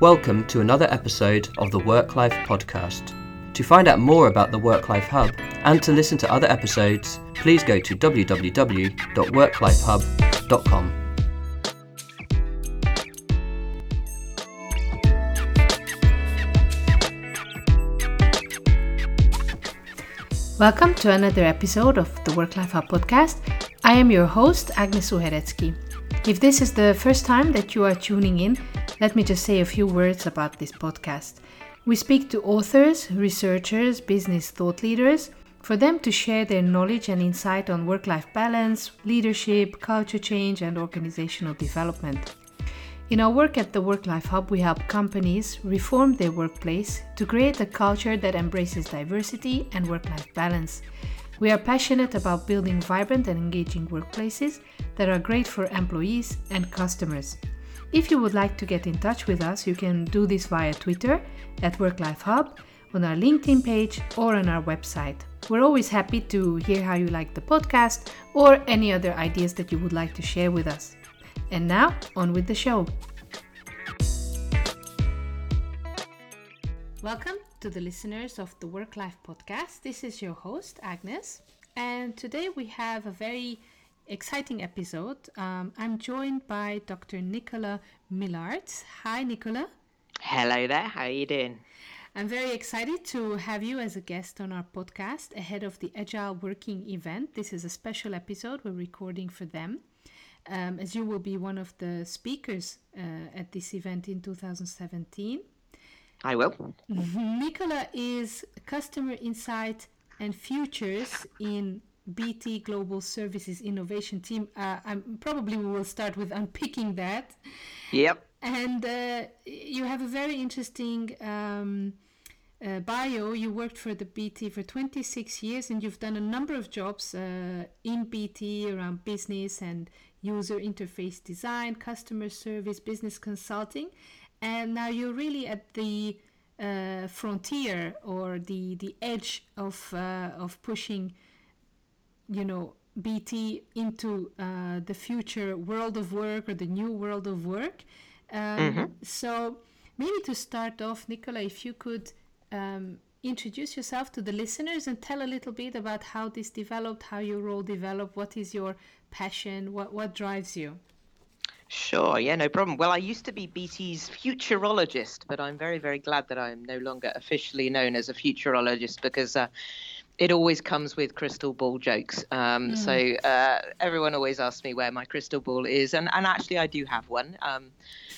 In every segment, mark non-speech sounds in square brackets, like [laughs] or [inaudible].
Welcome to another episode of the Work Life Podcast. To find out more about the Work Life Hub and to listen to other episodes, please go to www.worklifehub.com. Welcome to another episode of the Work Life Hub podcast. I am your host, Agnes Uhereczky. If this is the first time that you are tuning in, let me just say a few words about this podcast. We speak to authors, researchers, business thought leaders for them to share their knowledge and insight on work life balance, leadership, culture change, and organizational development. In our work at the Work Life Hub, we help companies reform their workplace to create a culture that embraces diversity and work life balance. We are passionate about building vibrant and engaging workplaces that are great for employees and customers. If you would like to get in touch with us, you can do this via Twitter at Work Life Hub, on our LinkedIn page, or on our website. We're always happy to hear how you like the podcast or any other ideas that you would like to share with us. And now, on with the show. Welcome to the listeners of the Work Life Podcast. This is your host, Agnes. And today we have a very exciting episode. Um, I'm joined by Dr. Nicola Millard. Hi, Nicola. Hello there. How are you doing? I'm very excited to have you as a guest on our podcast ahead of the Agile Working event. This is a special episode we're recording for them um, as you will be one of the speakers uh, at this event in 2017. I will. Nicola is Customer Insight and Futures in BT Global Services Innovation Team. Uh, I'm, probably we will start with unpicking that. Yep. And uh, you have a very interesting um, uh, bio. You worked for the BT for 26 years and you've done a number of jobs uh, in BT around business and user interface design, customer service, business consulting, and now you're really at the uh, frontier or the the edge of uh, of pushing, you know, BT into uh, the future world of work or the new world of work. Um, mm-hmm. So maybe to start off, Nicola, if you could. Um, introduce yourself to the listeners and tell a little bit about how this developed, how your role developed, what is your passion, what what drives you? Sure, yeah, no problem. Well, I used to be BT's futurologist, but I'm very, very glad that I am no longer officially known as a futurologist because uh, it always comes with crystal ball jokes. Um, mm. So uh, everyone always asks me where my crystal ball is, and, and actually I do have one. Um,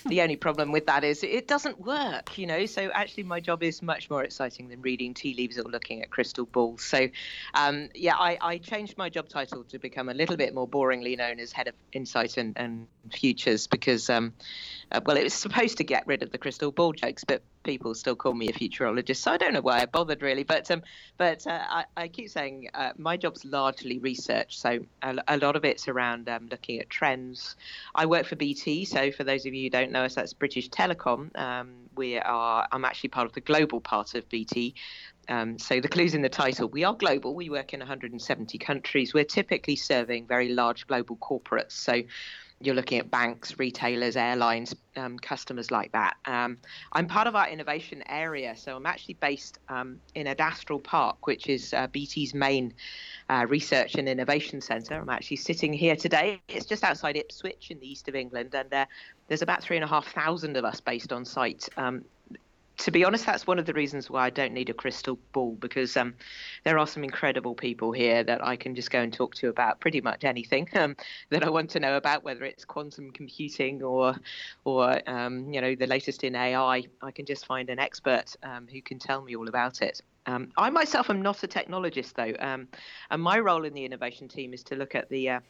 the only problem with that is it doesn't work, you know. So actually, my job is much more exciting than reading tea leaves or looking at crystal balls. So, um, yeah, I, I, changed my job title to become a little bit more boringly known as head of insight and, and futures because, um, uh, well, it was supposed to get rid of the crystal ball jokes, but people still call me a futurologist, so I don't know why I bothered really. But um, but uh, I, I, keep saying uh, my job's largely research, so a, a lot of it's around um, looking at trends. I work for BT, so for those of you who don't know us, that's British Telecom. Um, we are I'm actually part of the global part of BT. Um, so the clue's in the title. We are global. We work in 170 countries. We're typically serving very large global corporates. So you're looking at banks, retailers, airlines, um, customers like that. Um, I'm part of our innovation area, so I'm actually based um, in Adastral Park, which is uh, BT's main uh, research and innovation centre. I'm actually sitting here today. It's just outside Ipswich in the east of England, and uh, there's about three and a half thousand of us based on site. To be honest, that's one of the reasons why I don't need a crystal ball because um, there are some incredible people here that I can just go and talk to about pretty much anything [laughs] um, that I want to know about, whether it's quantum computing or, or um, you know, the latest in AI. I can just find an expert um, who can tell me all about it. Um, I myself am not a technologist though, um, and my role in the innovation team is to look at the uh,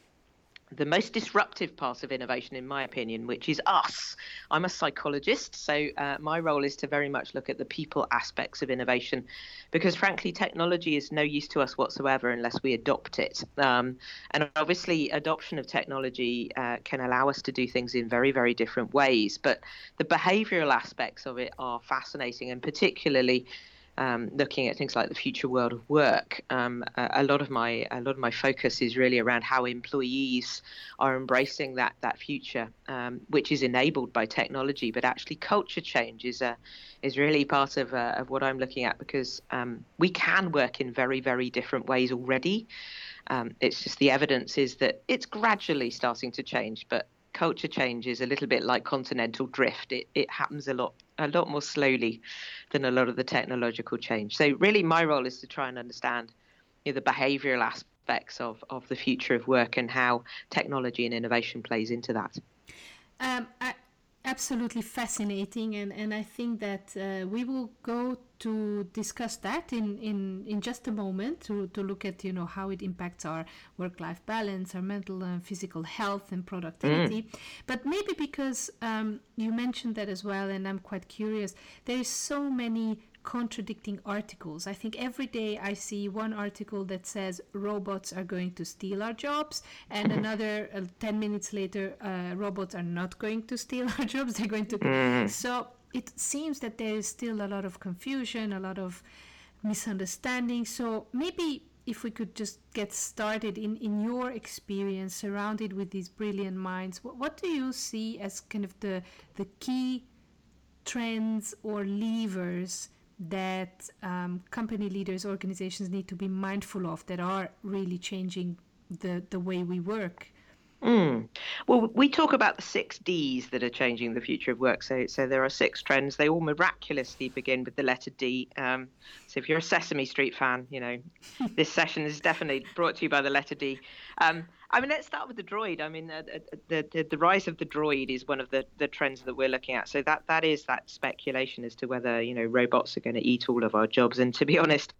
the most disruptive part of innovation, in my opinion, which is us. I'm a psychologist, so uh, my role is to very much look at the people aspects of innovation, because frankly, technology is no use to us whatsoever unless we adopt it. Um, and obviously, adoption of technology uh, can allow us to do things in very, very different ways. But the behavioural aspects of it are fascinating, and particularly um, looking at things like the future world of work, um, a, a, lot of my a lot of my focus is really around how employees are embracing that that future, um, which is enabled by technology. But actually, culture change is a is really part of uh, of what I'm looking at because um, we can work in very very different ways already. Um, it's just the evidence is that it's gradually starting to change, but culture change is a little bit like continental drift. It it happens a lot a lot more slowly than a lot of the technological change. So really, my role is to try and understand you know, the behavioural aspects of of the future of work and how technology and innovation plays into that. Um, I, absolutely fascinating and, and I think that uh, we will go to discuss that in, in, in just a moment to, to look at you know how it impacts our work-life balance our mental and physical health and productivity mm. but maybe because um, you mentioned that as well and I'm quite curious there is so many contradicting articles. I think every day I see one article that says robots are going to steal our jobs, and another uh, 10 minutes later, uh, robots are not going to steal our [laughs] jobs. They're going to. Mm. So it seems that there is still a lot of confusion, a lot of misunderstanding. So maybe if we could just get started in, in your experience surrounded with these brilliant minds, what, what do you see as kind of the, the key trends or levers that um, company leaders, organizations need to be mindful of that are really changing the, the way we work? Mm. Well, we talk about the six Ds that are changing the future of work. So, so there are six trends. They all miraculously begin with the letter D. Um, so, if you're a Sesame Street fan, you know [laughs] this session is definitely brought to you by the letter D. Um, I mean, let's start with the droid. I mean, uh, the, the the rise of the droid is one of the, the trends that we're looking at. So that that is that speculation as to whether you know robots are going to eat all of our jobs. And to be honest,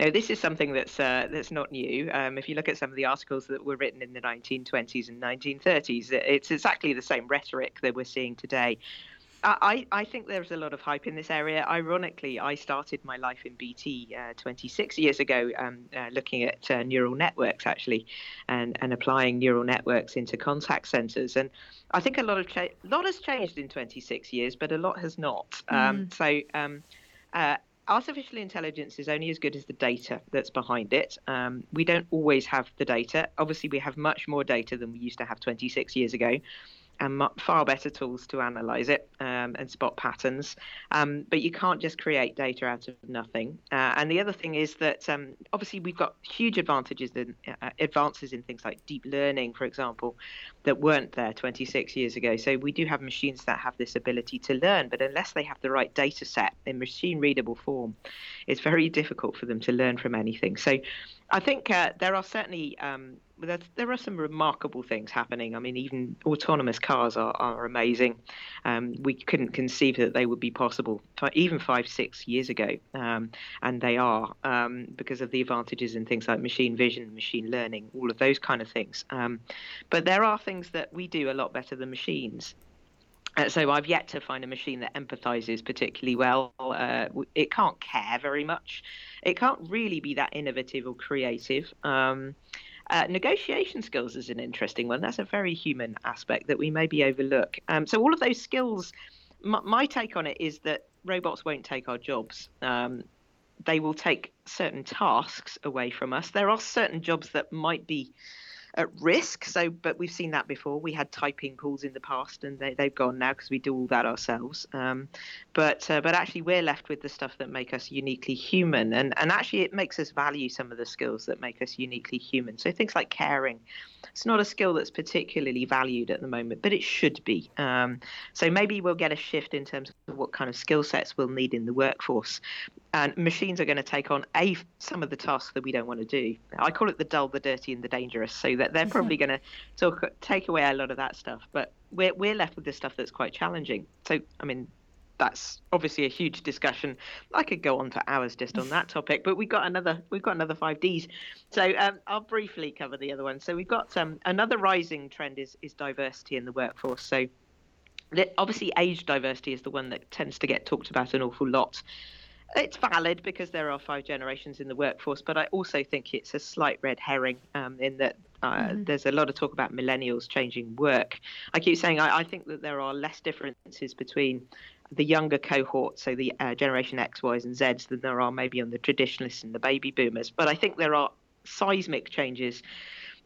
now, this is something that's uh, that's not new. Um, if you look at some of the articles that were written in the 1920s and 1930s, it's exactly the same rhetoric that we're seeing today. I, I think there's a lot of hype in this area. Ironically, I started my life in BT uh, 26 years ago, um, uh, looking at uh, neural networks actually, and, and applying neural networks into contact centers. And I think a lot of cha- lot has changed in 26 years, but a lot has not. Mm. Um, so. Um, uh, artificial intelligence is only as good as the data that's behind it. Um, we don't always have the data. Obviously, we have much more data than we used to have 26 years ago and far better tools to analyze it um, and spot patterns. Um, but you can't just create data out of nothing. Uh, and the other thing is that um, obviously we've got huge advantages in uh, advances in things like deep learning, for example, that weren't there 26 years ago. So we do have machines that have this ability to learn, but unless they have the right data set in machine readable form, it's very difficult for them to learn from anything. So I think uh, there are certainly um, there are some remarkable things happening. I mean, even autonomous cars are, are amazing. Um, we couldn't conceive that they would be possible even five, six years ago, um, and they are um, because of the advantages in things like machine vision, machine learning, all of those kind of things. Um, but there are things that we do a lot better than machines. Uh, so I've yet to find a machine that empathizes particularly well. Uh, it can't care very much. It can't really be that innovative or creative. Um, uh, negotiation skills is an interesting one. That's a very human aspect that we maybe overlook. Um, so all of those skills, my, my, take on it is that robots won't take our jobs. Um, they will take certain tasks away from us. There are certain jobs that might be at risk. So, but we've seen that before. We had typing pools in the past, and they, they've gone now because we do all that ourselves. Um, but uh, but actually, we're left with the stuff that make us uniquely human, and and actually, it makes us value some of the skills that make us uniquely human. So things like caring. It's not a skill that's particularly valued at the moment, but it should be. Um, so maybe we'll get a shift in terms of what kind of skill sets we'll need in the workforce and machines are going to take on a some of the tasks that we don't want to do. I call it the dull, the dirty, and the dangerous. So that they're probably going to talk, take away a lot of that stuff, but we're we're left with the stuff that's quite challenging. So I mean, that's obviously a huge discussion. I could go on for hours just on that topic, but we've got another we've got another five Ds. So um, I'll briefly cover the other one. So we've got um, another rising trend is is diversity in the workforce. So obviously age diversity is the one that tends to get talked about an awful lot it's valid because there are five generations in the workforce, but I also think it's a slight red herring um, in that Uh, mm-hmm. There's a lot of talk about millennials changing work. I keep saying I, I, think that there are less differences between the younger cohort, so the uh, Generation X, Ys, and Zs, than there are maybe on the traditionalists and the baby boomers. But I think there are seismic changes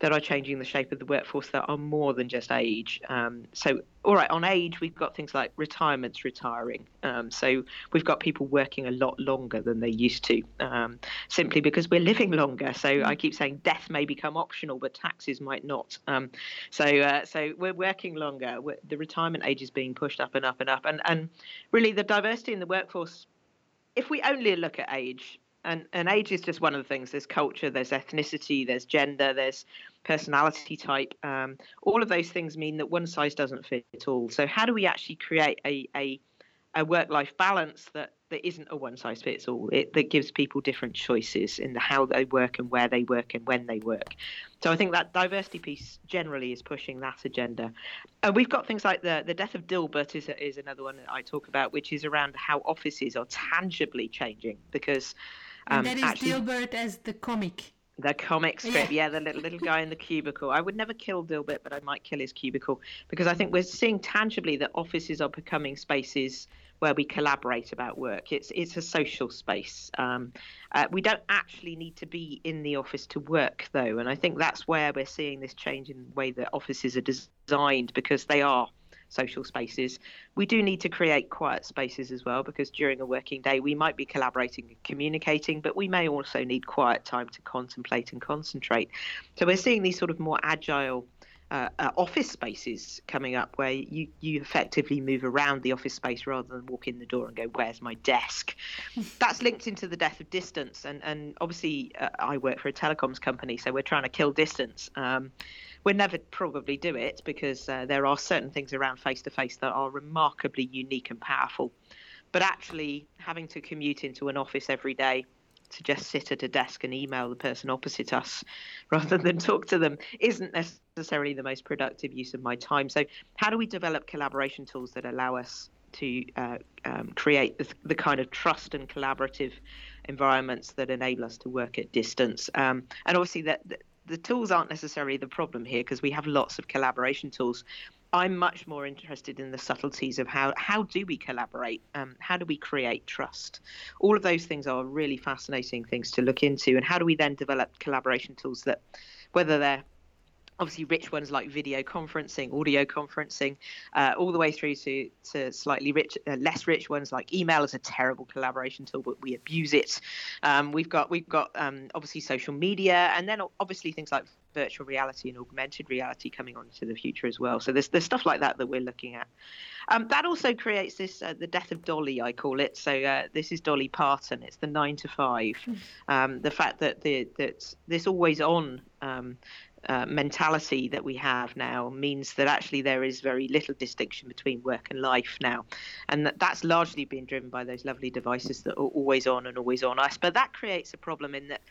that are changing the shape of the workforce that are more than just age. Um, so, all right, on age, we've got things like retirements retiring. Um, so, we've got people working a lot longer than they used to, um, simply because we're living longer. So, I keep saying death may become optional, but taxes might not. Um, so, uh, so we're working longer. We're, the retirement age is being pushed up and up and up, and and really the diversity in the workforce. If we only look at age, and and age is just one of the things. There's culture, there's ethnicity, there's gender, there's personality type. Um, all of those things mean that one size doesn't fit all. So how do we actually create a a, a work life balance that that isn't a one size fits all. It that gives people different choices in the how they work and where they work and when they work. So I think that diversity piece generally is pushing that agenda. And we've got things like the the death of Dilbert is is another one that I talk about, which is around how offices are tangibly changing because um, and that is actually, Dilbert as the comic. The comic strip, yeah. yeah, the little little guy in the cubicle. I would never kill Dilbert, but I might kill his cubicle because I think we're seeing tangibly that offices are becoming spaces where we collaborate about work. It's it's a social space. Um, uh, we don't actually need to be in the office to work, though, and I think that's where we're seeing this change in the way that offices are designed because they are social spaces. We do need to create quiet spaces as well because during a working day we might be collaborating and communicating, but we may also need quiet time to contemplate and concentrate. So we're seeing these sort of more agile. Uh, uh, office spaces coming up where you, you effectively move around the office space rather than walk in the door and go, Where's my desk? [laughs] That's linked into the death of distance. And, and obviously, uh, I work for a telecoms company, so we're trying to kill distance. Um, we'll never probably do it because uh, there are certain things around face to face that are remarkably unique and powerful. But actually, having to commute into an office every day to just sit at a desk and email the person opposite us [laughs] rather than talk to them isn't necessarily the most productive use of my time. So, how do we develop collaboration tools that allow us to uh, um, create the, the, kind of trust and collaborative environments that enable us to work at distance? Um, and obviously, that the tools aren't necessarily the problem here because we have lots of collaboration tools. I'm much more interested in the subtleties of how how do we collaborate, um, how do we create trust. All of those things are really fascinating things to look into, and how do we then develop collaboration tools that, whether they're obviously rich ones like video conferencing, audio conferencing, uh, all the way through to, to slightly rich, uh, less rich ones like email is a terrible collaboration tool, but we abuse it. Um, we've got we've got um, obviously social media, and then obviously things like virtual reality and augmented reality coming on into the future as well. So there's there's stuff like that that we're looking at. Um, that also creates this uh, the death of Dolly, I call it. So uh, this is Dolly Parton. It's the nine to five. Hmm. Um, the fact that the that this always on um, uh, mentality that we have now means that actually there is very little distinction between work and life now. And that, that's largely been driven by those lovely devices that are always on and always on us. But that creates a problem in that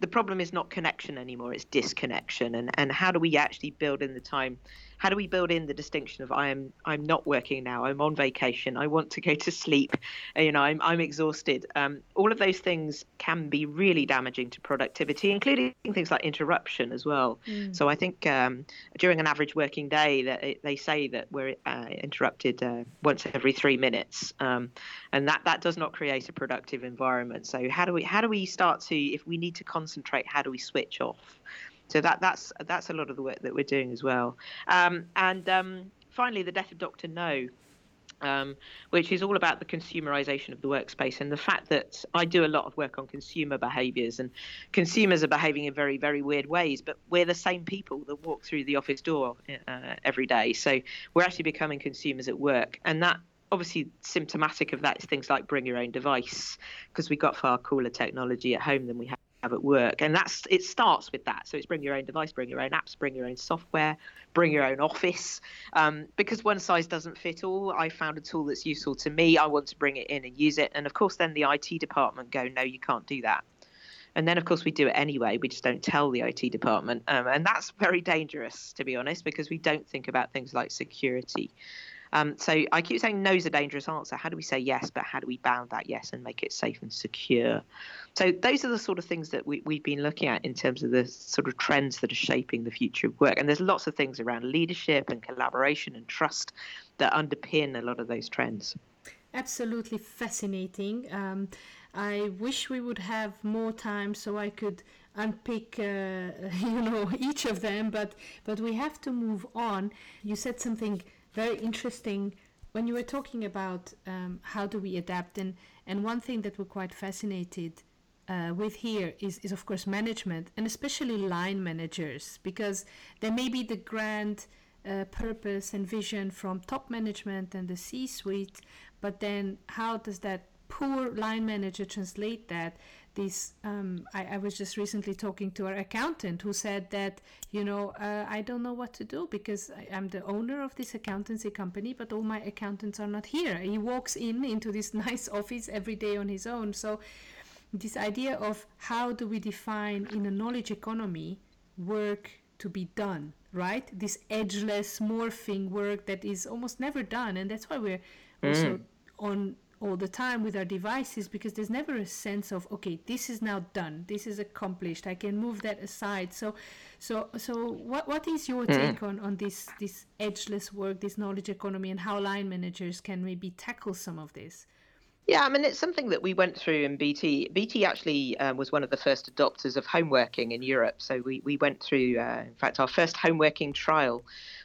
the problem is not connection anymore, it's disconnection. And, and how do we actually build in the time how do we build in the distinction of I am I'm not working now, I'm on vacation, I want to go to sleep, you know, I'm I'm exhausted. Um, all of those things can be really damaging to productivity, including things like interruption as well. Mm. So I think um, during an average working day, that it, they say that we're uh, interrupted uh, once every three minutes, um, and that that does not create a productive environment. So how do we how do we start to if we need to concentrate, how do we switch off? So that that's that's a lot of the work that we're doing as well. Um, and um, finally, the death of Dr. No. Um, which is all about the consumerization of the workspace and the fact that I do a lot of work on consumer behaviors and consumers are behaving in very, very weird ways, but we're the same people that walk through the office door uh, every day. So we're actually becoming consumers at work. And that obviously symptomatic of that is things like bring your own device because we've got far cooler technology at home than we have have at work. And that's it starts with that. So it's bring your own device, bring your own apps, bring your own software, bring your own office. Um, because one size doesn't fit all, I found a tool that's useful to me. I want to bring it in and use it. And of course, then the IT department go, no, you can't do that. And then, of course, we do it anyway. We just don't tell the IT department. Um, and that's very dangerous, to be honest, because we don't think about things like security. Um, so I keep saying no is a dangerous answer. How do we say yes, but how do we bound that yes and make it safe and secure? So those are the sort of things that we, we've been looking at in terms of the sort of trends that are shaping the future of work. And there's lots of things around leadership and collaboration and trust that underpin a lot of those trends. Absolutely fascinating. Um, I wish we would have more time so I could unpick, uh, [laughs] you know, each of them. But but we have to move on. You said something very interesting when you were talking about um, how do we adapt, and and one thing that we're quite fascinated. Uh, with here is, is of course management and especially line managers because there may be the grand uh, purpose and vision from top management and the C suite, but then how does that poor line manager translate that this um, I, I, was just recently talking to our accountant who said that you know uh, i don't know what to do because I, am the owner of this accountancy company but all my accountants are not here. He walks in into this [laughs] nice office every day on his own. So this idea of how do we define in a knowledge economy work to be done right? This edgeless morphing work that is almost never done and that's why we're also mm. on all the time with our devices because there's never a sense of okay this is now done this is accomplished i can move that aside so so so what what is your mm-hmm. take on on this this edgeless work this knowledge economy and how line managers can maybe tackle some of this yeah, I mean, it's something that we went through in BT. BT actually uh, was one of the first adopters of home working in Europe. So we, we went through, uh, in fact, our first home working trial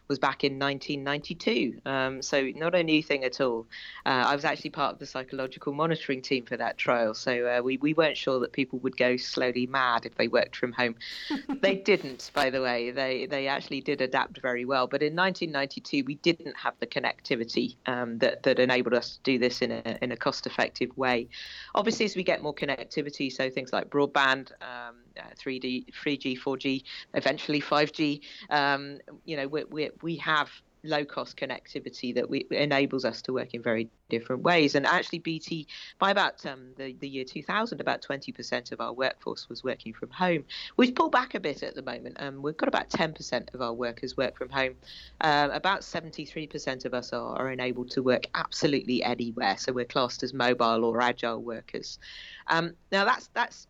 was back in 1992. Um, so not a new thing at all. Uh, I was actually part of the psychological monitoring team for that trial. So uh, we, we weren't sure that people would go slowly mad if they worked from home. [laughs] they didn't, by the way. They, they actually did adapt very well. But in 1992, we didn't have the connectivity um, that, that enabled us to do this in a, in a cost effective way. Obviously, as we get more connectivity, so things like broadband, um, uh, 3D, 3G, 4G, eventually 5G, um, you know, we, we, we have low cost connectivity that we, enables us to work in very different ways. And actually, BT, by about um, the, the year 2000, about 20% of our workforce was working from home. We've pulled back a bit at the moment. Um, we've got about 10% of our workers work from home. Uh, about 73% of us are, are enabled to work absolutely anywhere. So we're classed as mobile or agile workers. Um, now, that's that's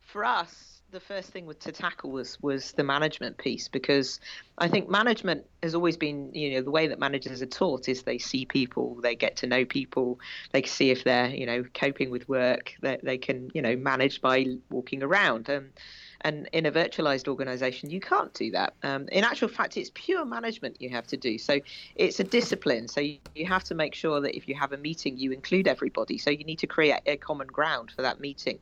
for us the first thing to tackle was was the management piece because I think management has always been you know the way that managers are taught is they see people they get to know people they see if they're you know coping with work that they, they can you know manage by walking around. Um, and in a virtualized organization you can't do that. Um, in actual fact it's pure management you have to do. So it's a discipline. So you, you have to make sure that if you have a meeting you include everybody. So you need to create a common ground for that meeting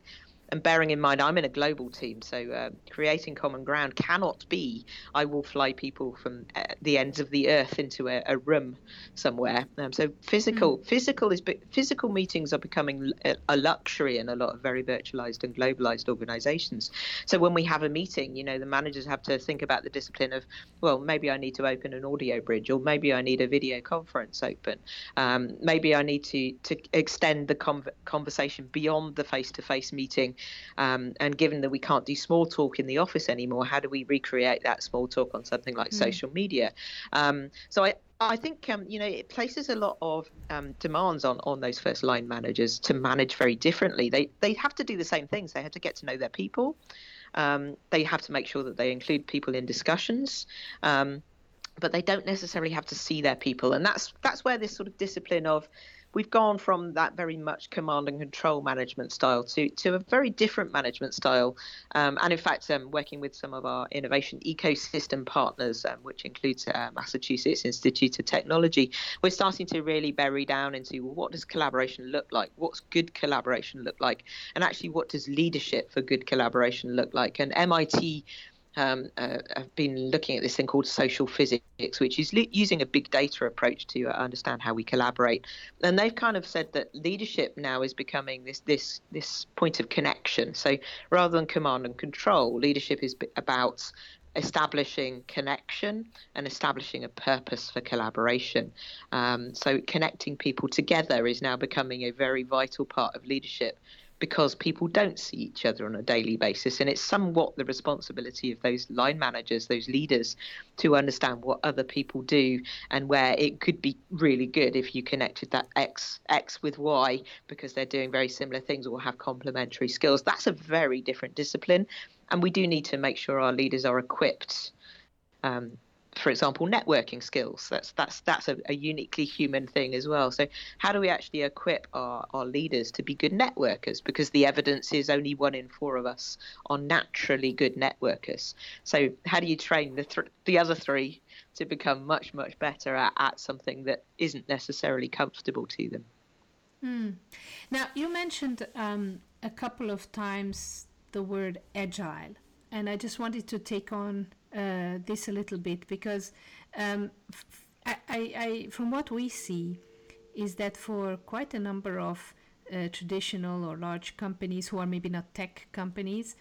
and bearing in mind I'm in a global team, so uh, creating common ground cannot be I will fly people from uh, the ends of the earth into a, a room somewhere. Um, so physical, mm. physical is physical meetings are becoming a luxury in a lot of very virtualized and globalized organizations. So when we have a meeting, you know, the managers have to think about the discipline of, well, maybe I need to open an audio bridge, or maybe I need a video conference open, um, maybe I need to to extend the conversation beyond the face-to-face meeting um, and given that we can't do small talk in the office anymore, how do we recreate that small talk on something like mm. social media? Um, so I, I think um, you know it places a lot of um, demands on, on those first line managers to manage very differently. They they have to do the same things. They have to get to know their people. Um, they have to make sure that they include people in discussions. Um, but they don't necessarily have to see their people, and that's that's where this sort of discipline of we've gone from that very much command and control management style to, to a very different management style. Um, and in fact, um, working with some of our innovation ecosystem partners, um, which includes uh, Massachusetts Institute of Technology, we're starting to really bury down into well, what does collaboration look like? What's good collaboration look like? And actually, what does leadership for good collaboration look like? And MIT um, uh, have been looking at this thing called social physics, which is using a big data approach to uh, understand how we collaborate. And they've kind of said that leadership now is becoming this this this point of connection. So rather than command and control, leadership is about establishing connection and establishing a purpose for collaboration. Um, so connecting people together is now becoming a very vital part of leadership because people don't see each other on a daily basis. And it's somewhat the responsibility of those line managers, those leaders, to understand what other people do and where it could be really good if you connected that X X with Y because they're doing very similar things or have complementary skills. That's a very different discipline. And we do need to make sure our leaders are equipped um, for example, networking skills. That's that's that's a, a, uniquely human thing as well. So how do we actually equip our, our leaders to be good networkers? Because the evidence is only one in four of us are naturally good networkers. So how do you train the th- the other three to become much much better at, at something that isn't necessarily comfortable to them? Mm. Now you mentioned um, a couple of times the word agile, and I just wanted to take on uh, this a little bit because um, I, I, from what we see is that for quite a number of uh, traditional or large companies who are maybe not tech companies,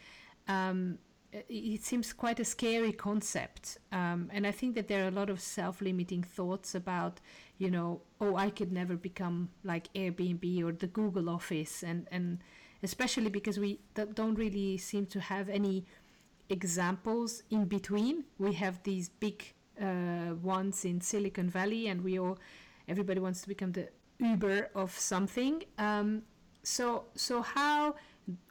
um, it seems quite a scary concept. Um, and I think that there are a lot of self limiting thoughts about, you know, oh, I could never become like Airbnb or the Google office. And, and especially because we don't really seem to have any examples in between. We have these big uh, ones in Silicon Valley, and we all everybody wants to become the Uber of something. Um, so so how?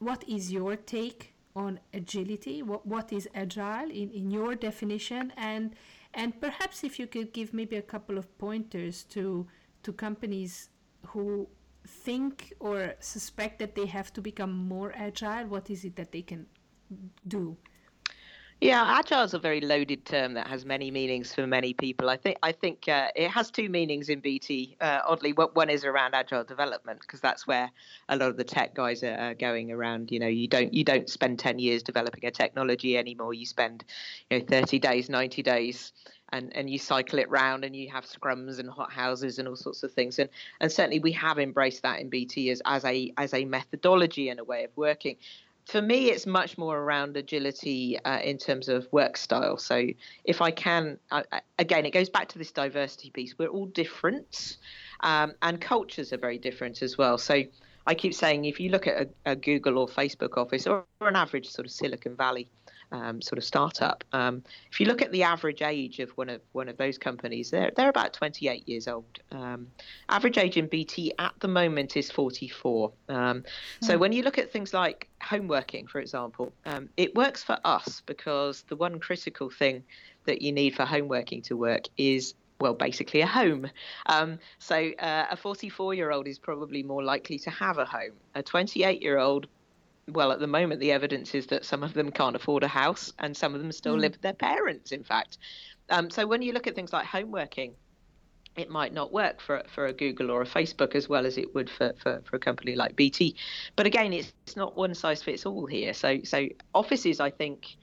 What is your take on agility? What what is agile in, in your definition? And and perhaps if you could give maybe a couple of pointers to to companies who think or suspect that they have to become more agile, what is it that they can do? Yeah, agile is a very loaded term that has many meanings for many people. I think I think uh, it has two meanings in BT. Uh, oddly, one is around agile development because that's where a lot of the tech guys are going around. You know, you don't you don't spend ten years developing a technology anymore. You spend you know thirty days, ninety days. And, and you cycle it round and you have scrums and hot houses and all sorts of things and and certainly we have embraced that in BT as, as a as a methodology and a way of working for me, it's much more around agility uh, in terms of work style. So if I can, again, it goes back to this diversity piece. We're all different, um, and cultures are very different as well. So I keep saying, if you look at a, a Google or Facebook office or, or an average sort of Silicon Valley um, sort of startup. Um, if you look at the average age of one of one of those companies, they're they're about 28 years old. Um, average age in BT at the moment is 44. Mm. So hmm. when you look at things like home working, for example, um, it works for us because the one critical thing that you need for home working to work is well, basically a home. Um, so uh, a 44 year old is probably more likely to have a home. A 28 year old well, at the moment, the evidence is that some of them can't afford a house and some of them still mm. live with their parents, in fact. Um, so when you look at things like home working, it might not work for for a Google or a Facebook as well as it would for, for, for a company like BT. But again, it's, it's not one size fits all here. So so offices, I think,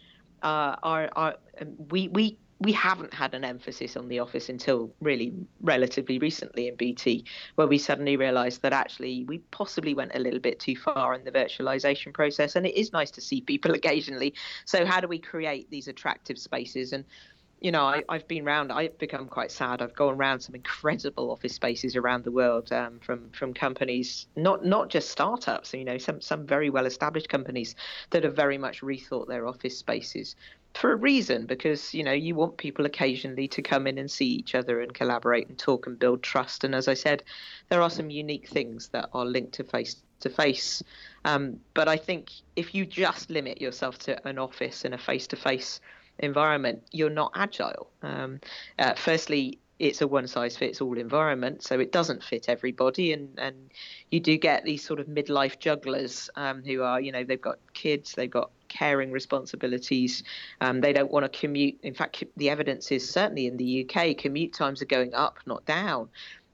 uh, are are um, we we we haven't had an emphasis on the office until really relatively recently in BT, where we suddenly realised that actually we possibly went a little bit too far in the virtualization process. And it is nice to see people [laughs] occasionally. So, how do we create these attractive spaces? And you know, I, have been around. I've become quite sad. I've gone around some incredible office spaces around the world um, from from companies, not not just startups. You know, some some very well established companies that have very much rethought their office spaces for a reason because you know you want people occasionally to come in and see each other and collaborate and talk and build trust. And as i said there are some unique things that are linked to face to face but i think if you just limit yourself to an office and a face to face environment you're not agile. Um, uh, firstly it's a one size fits all environment, so it doesn't fit everybody, and and you do get these sort of midlife jugglers um, who are, you know, they've got kids, they've got caring responsibilities. Um, they don't want to commute. In fact, the evidence is certainly in the UK, commute times are going up, not down.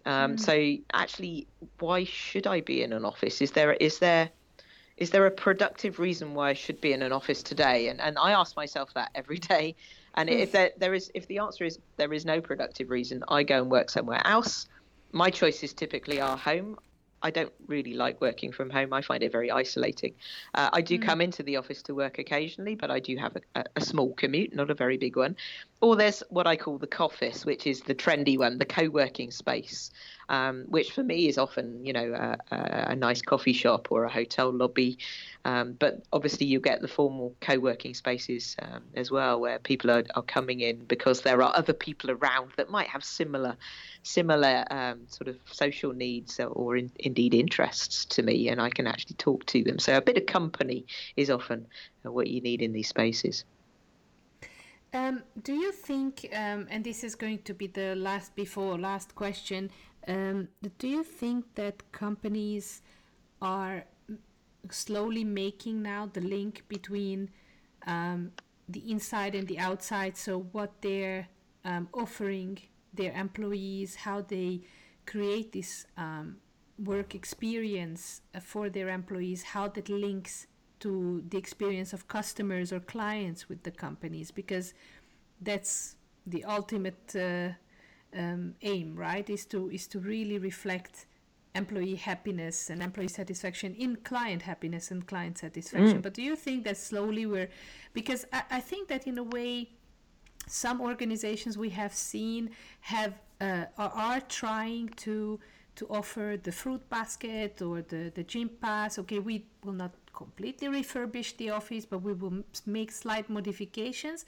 Um, mm. So actually, why should I be in an office? Is there is there is there a productive reason why I should be in an office today? And and I ask myself that every day. And if mm. there there is if the answer is there is no productive reason, I go and work somewhere else. My choices typically are home. I don't really like working from home. I find it very isolating. Uh, I do mm. come into the office to work occasionally, but I do have a, a, small commute, not a very big one. Or there's what I call the coffice, which is the trendy one, the co-working space, um, which for me is often, you know, a, a, nice coffee shop or a hotel lobby. Um, but obviously, you get the formal co-working spaces um, as well, where people are, are coming in because there are other people around that might have similar, similar um, sort of social needs or in, indeed interests to me, and I can actually talk to them. So a bit of company is often what you need in these spaces. Um, do you think, um, and this is going to be the last before last question, um, do you think that companies are slowly making now the link between um, the inside and the outside? So, what they're um, offering their employees, how they create this um, work experience uh, for their employees, how that links to the experience of customers or clients with the companies because that's the ultimate uh, um, aim right is to is to really reflect employee happiness and employee satisfaction in client happiness and client satisfaction mm. but do you think that slowly we're because I, I think that in a way some organizations we have seen have uh, are, are trying to to offer the fruit basket or the, the gym pass. Okay, we will not completely refurbish the office, but we will make slight modifications.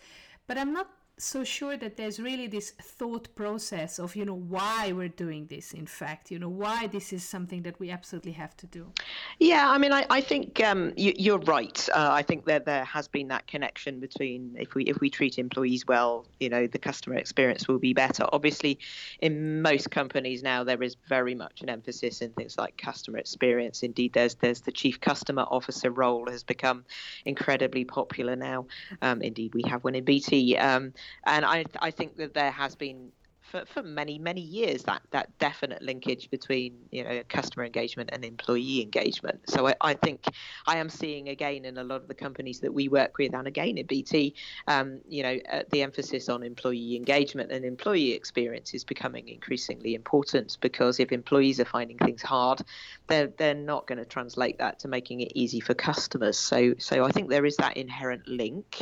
But I'm not so sure that there's really this thought process of you know why we're doing this in fact you know why this is something that we absolutely have to do. Yeah i mean i, I think um, you, are right. Uh, i think that there has been that connection between if we if we treat employees well you know the customer experience will be better. Obviously in most companies now there is very much an emphasis in things like customer experience. Indeed there's there's the chief customer officer role has become incredibly popular now. Um, indeed we have one in bt um, and I I think that there has been for, for many many years that that definite linkage between you know customer engagement and employee engagement. So I, I think I am seeing again in a lot of the companies that we work with and again at BT um, you know uh, the emphasis on employee engagement and employee experience is becoming increasingly important because if employees are finding things hard they're they're not going to translate that to making it easy for customers. So so I think there is that inherent link.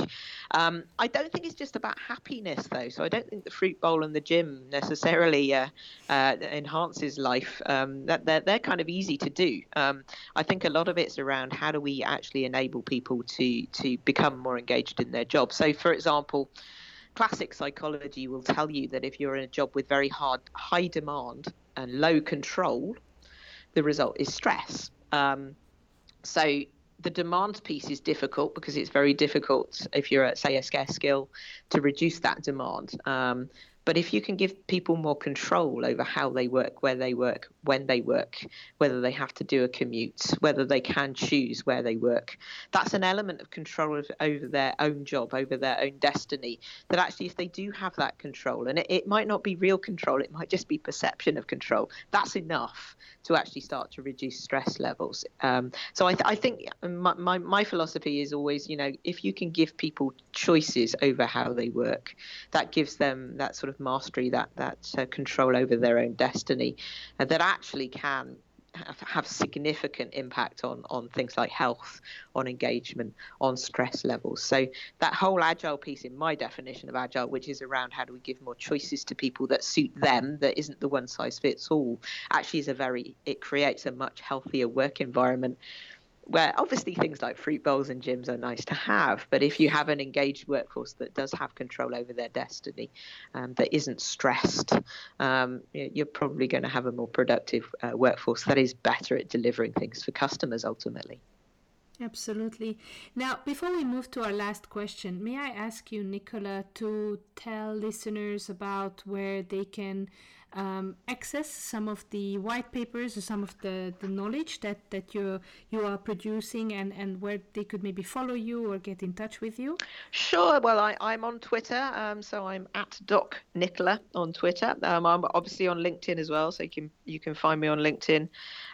Um, I don't think it's just about happiness though. So I don't think the fruit bowl and the gym necessarily uh, uh, enhances life. Um, that they're, they're kind of easy to do. Um, I think a lot of it's around how do we actually enable people to to become more engaged in their job. So, for example. Classic psychology will tell you that if you're in a job with very hard, high demand and low control, the result is stress. Um, so the demand piece is difficult because it's very difficult if you're at say a scarce skill to reduce that demand um, but if you can give people more control over how they work, where they work, when they work, whether they have to do a commute, whether they can choose where they work, that's an element of control of, over their own job, over their own destiny. That actually, if they do have that control, and it, it might not be real control, it might just be perception of control, that's enough to actually start to reduce stress levels. Um, so I, th- I think my, my, my philosophy is always, you know, if you can give people choices over how they work, that gives them that sort of mastery, that that uh, control over their own destiny, and that actually can have significant impact on on things like health, on engagement, on stress levels. So that whole agile piece, in my definition of agile, which is around how do we give more choices to people that suit them, that isn't the one size fits all, actually is a very it creates a much healthier work environment where obviously things like fruit bowls and gyms are nice to have, but if you have an engaged workforce that does have control over their destiny, um, that isn't stressed, um, you're probably going to have a more productive uh, workforce that is better at delivering things for customers ultimately. Absolutely. Now, before we move to our last question, may I ask you, Nicola, to tell listeners about where they can um, access some of the white papers or some of the, the knowledge that, that you you are producing and, and where they could maybe follow you or get in touch with you? Sure. Well, I, I'm on Twitter, um, so I'm at Doc Nicola on Twitter. Um, I'm obviously on LinkedIn as well, so you can you can find me on LinkedIn.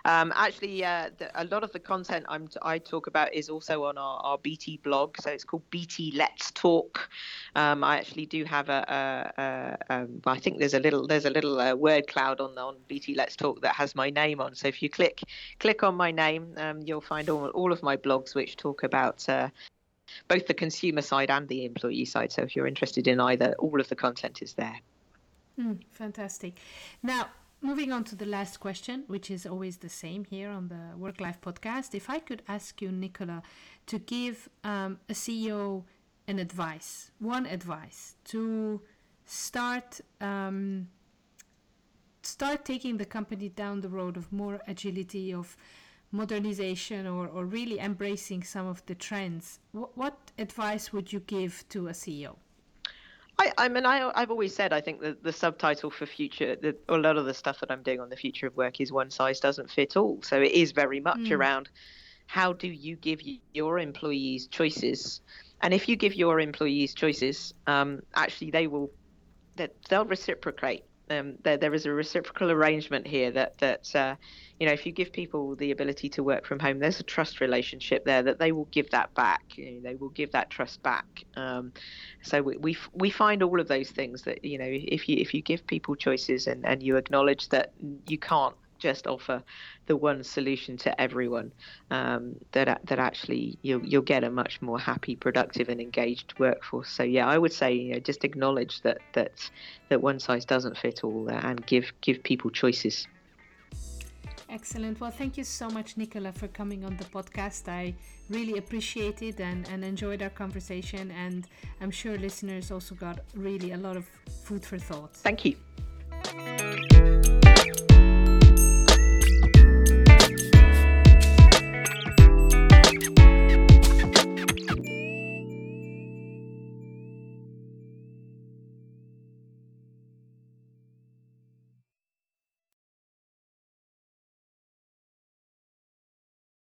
Um, actually, uh, the, a lot of the content I'm i talk about is also on our, our BT blog, so it's called BT Let's Talk. Um, I actually do have a um, I think there's a little there's a little uh, word cloud on on BT Let's Talk that has my name on. So if you click click on my name, um, you'll find all all of my blogs which talk about. Uh, both the consumer side and the employee side. So if you're interested in either, all of the content is there. Mm, fantastic. Now, moving on to the last question, which is always the same here on the Work Life podcast. If I could ask you, Nicola, to give um, a CEO an advice, one advice to start um, start taking the company down the road of more agility, of modernization, or, or really embracing some of the trends, what, what advice would you give to a CEO? I, I mean, I, I've always said I think that the subtitle for future, the, a lot of the stuff that I'm doing on the future of work is one size doesn't fit all. So it is very much mm. around how do you give your employees choices, and if you give your employees choices, um, actually they will, they'll reciprocate um, there, there is a reciprocal arrangement here that that uh, you know if you give people the ability to work from home, there's a trust relationship there that they will give that back. You know, they will give that trust back. Um, so we, we we find all of those things that you know if you if you give people choices and and you acknowledge that you can't just offer the one solution to everyone, um, that that actually you'll you'll get a much more happy, productive, and engaged workforce. So yeah, I would say you know just acknowledge that that that one size doesn't fit all, and give give people choices. Excellent. Well, thank you so much, Nicola, for coming on the podcast. I really appreciate it and, and enjoyed our conversation. And I'm sure listeners also got really a lot of food for thought. Thank you.